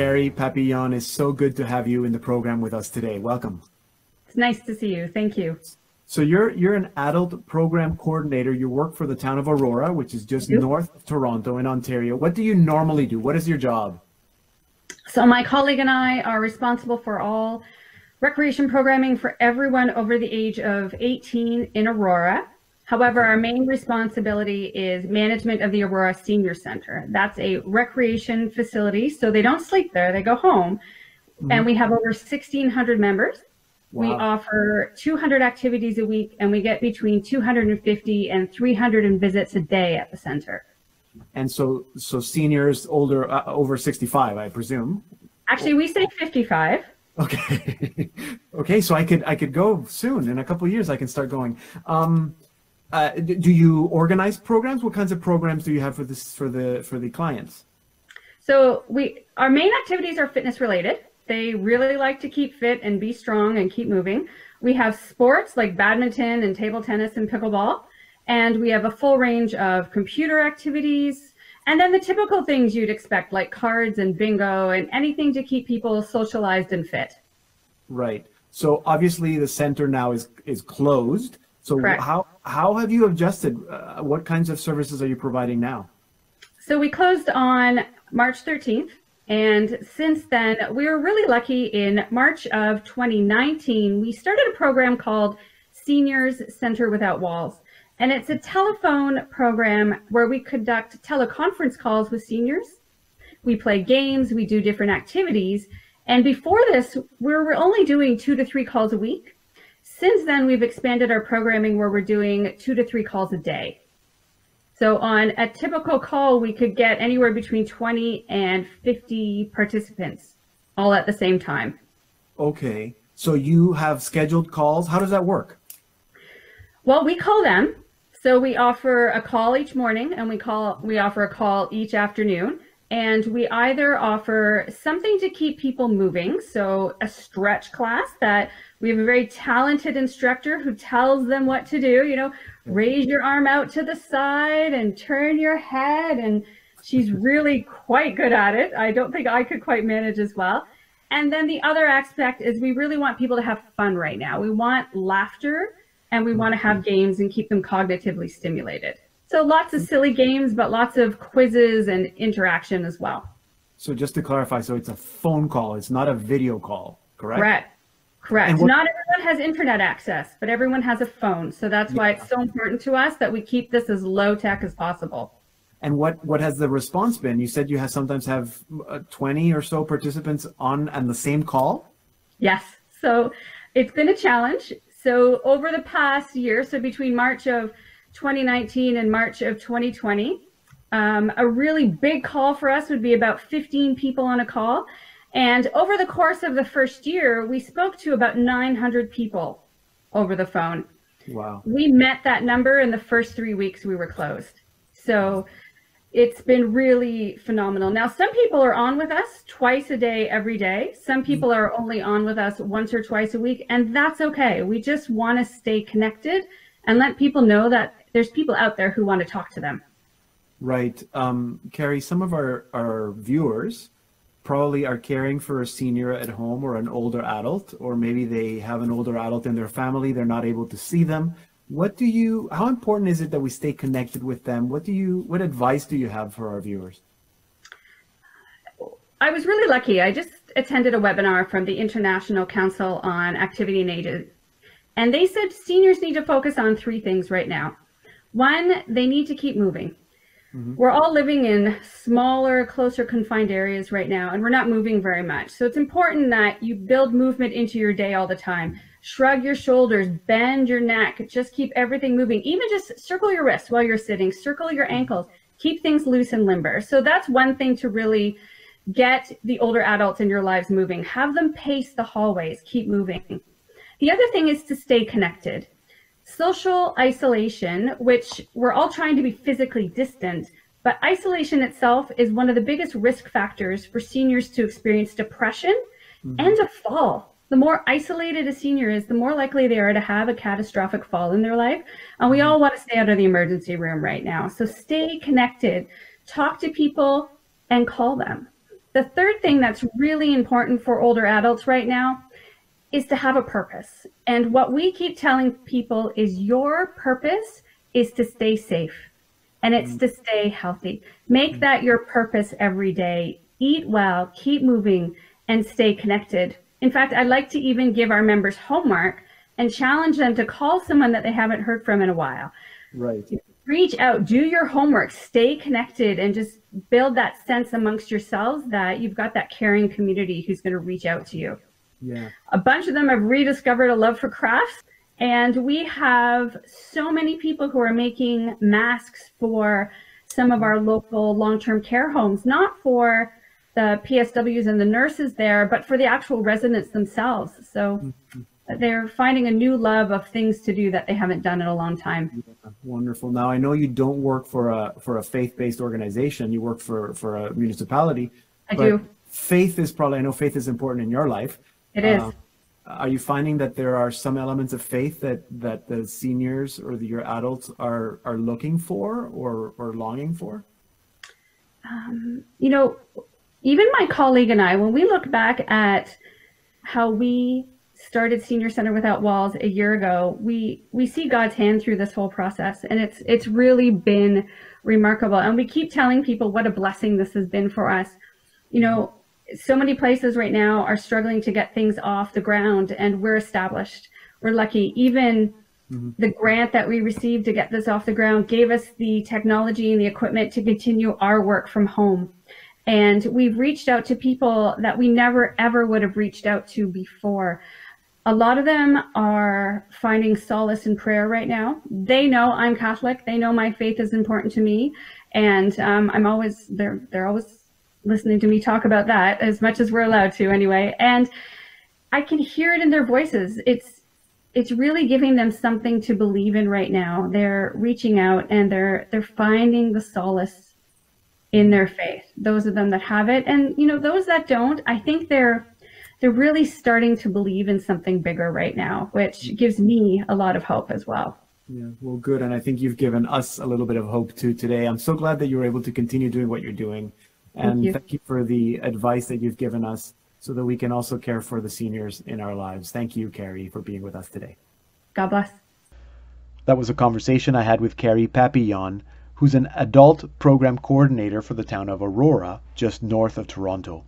Carrie Papillon, it's so good to have you in the program with us today. Welcome. It's nice to see you. Thank you. So you're you're an adult program coordinator. You work for the town of Aurora, which is just north of Toronto in Ontario. What do you normally do? What is your job? So my colleague and I are responsible for all recreation programming for everyone over the age of 18 in Aurora. However, our main responsibility is management of the Aurora Senior Center. That's a recreation facility, so they don't sleep there, they go home. Mm-hmm. And we have over 1,600 members. Wow. We offer 200 activities a week, and we get between 250 and 300 visits a day at the center. And so, so seniors older, uh, over 65, I presume. Actually, we say 55. Okay. okay. So I could, I could go soon in a couple years. I can start going. Um, uh, do you organize programs? What kinds of programs do you have for this for the for the clients? So we our main activities are fitness related. They really like to keep fit and be strong and keep moving. We have sports like badminton and table tennis and pickleball, and we have a full range of computer activities, and then the typical things you'd expect like cards and bingo and anything to keep people socialized and fit. Right. So obviously the center now is is closed. So Correct. how how have you adjusted? Uh, what kinds of services are you providing now? So we closed on March 13th. And since then, we were really lucky in March of 2019, we started a program called Seniors Center Without Walls. And it's a telephone program where we conduct teleconference calls with seniors. We play games, we do different activities. And before this, we were only doing two to three calls a week. Since then, we've expanded our programming where we're doing two to three calls a day. So on a typical call, we could get anywhere between 20 and 50 participants all at the same time. Okay. So you have scheduled calls. How does that work? Well, we call them. So we offer a call each morning and we call we offer a call each afternoon and we either offer something to keep people moving, so a stretch class that we have a very talented instructor who tells them what to do, you know, raise your arm out to the side and turn your head. And she's really quite good at it. I don't think I could quite manage as well. And then the other aspect is we really want people to have fun right now. We want laughter and we want to have mm-hmm. games and keep them cognitively stimulated. So lots of silly games, but lots of quizzes and interaction as well. So just to clarify, so it's a phone call, it's not a video call, correct? Correct. Correct. What, Not everyone has internet access, but everyone has a phone. So that's why it's so important to us that we keep this as low tech as possible. And what, what has the response been? You said you have sometimes have uh, 20 or so participants on and the same call? Yes. So it's been a challenge. So over the past year, so between March of 2019 and March of 2020, um, a really big call for us would be about 15 people on a call. And over the course of the first year, we spoke to about 900 people over the phone. Wow. We met that number in the first three weeks we were closed. So it's been really phenomenal. Now, some people are on with us twice a day, every day. Some people are only on with us once or twice a week, and that's okay. We just want to stay connected and let people know that there's people out there who want to talk to them. Right. Um, Carrie, some of our, our viewers probably are caring for a senior at home or an older adult, or maybe they have an older adult in their family, they're not able to see them. What do you, how important is it that we stay connected with them? What do you, what advice do you have for our viewers? I was really lucky. I just attended a webinar from the International Council on Active Aging, and they said seniors need to focus on three things right now. One, they need to keep moving. Mm-hmm. We're all living in smaller, closer confined areas right now, and we're not moving very much. So it's important that you build movement into your day all the time. Shrug your shoulders, bend your neck, just keep everything moving. Even just circle your wrists while you're sitting, circle your ankles, keep things loose and limber. So that's one thing to really get the older adults in your lives moving. Have them pace the hallways, keep moving. The other thing is to stay connected. Social isolation, which we're all trying to be physically distant, but isolation itself is one of the biggest risk factors for seniors to experience depression mm-hmm. and a fall. The more isolated a senior is, the more likely they are to have a catastrophic fall in their life. And we mm-hmm. all want to stay out of the emergency room right now. So stay connected, talk to people, and call them. The third thing that's really important for older adults right now is to have a purpose. And what we keep telling people is your purpose is to stay safe and it's to stay healthy. Make that your purpose every day. Eat well, keep moving, and stay connected. In fact, I'd like to even give our members homework and challenge them to call someone that they haven't heard from in a while. Right. Reach out, do your homework, stay connected, and just build that sense amongst yourselves that you've got that caring community who's going to reach out to you. Yeah. A bunch of them have rediscovered a love for crafts. And we have so many people who are making masks for some of our local long-term care homes, not for the PSWs and the nurses there, but for the actual residents themselves. So mm-hmm. they're finding a new love of things to do that they haven't done in a long time. Yeah, wonderful. Now I know you don't work for a for a faith-based organization. You work for for a municipality. I do. Faith is probably I know faith is important in your life. It is. Uh, are you finding that there are some elements of faith that that the seniors or the, your adults are are looking for or or longing for? Um, you know, even my colleague and I, when we look back at how we started Senior Center Without Walls a year ago, we we see God's hand through this whole process, and it's it's really been remarkable. And we keep telling people what a blessing this has been for us. You know, so many places right now are struggling to get things off the ground and we're established. We're lucky. Even mm-hmm. the grant that we received to get this off the ground gave us the technology and the equipment to continue our work from home. And we've reached out to people that we never ever would have reached out to before. A lot of them are finding solace in prayer right now. They know i'm catholic. They know my faith is important to me. And um, i'm always they're they're always listening to me talk about that as much as we're allowed to anyway. And I can hear it in their voices. It's it's really giving them something to believe in right now. They're reaching out and they're they're finding the solace in their faith. Those of them that have it and you know those that don't, I think they're they're really starting to believe in something bigger right now, which gives me a lot of hope as well. Yeah, well, good. And I think you've given us a little bit of hope too today. I'm so glad that you were able to continue doing what you're doing. And thank you. thank you for the advice that you've given us so that we can also care for the seniors in our lives. Thank you, Carrie, for being with us today. God bless. That was a conversation I had with Carrie Papillon, who's an adult program coordinator for the town of Aurora, just north of Toronto.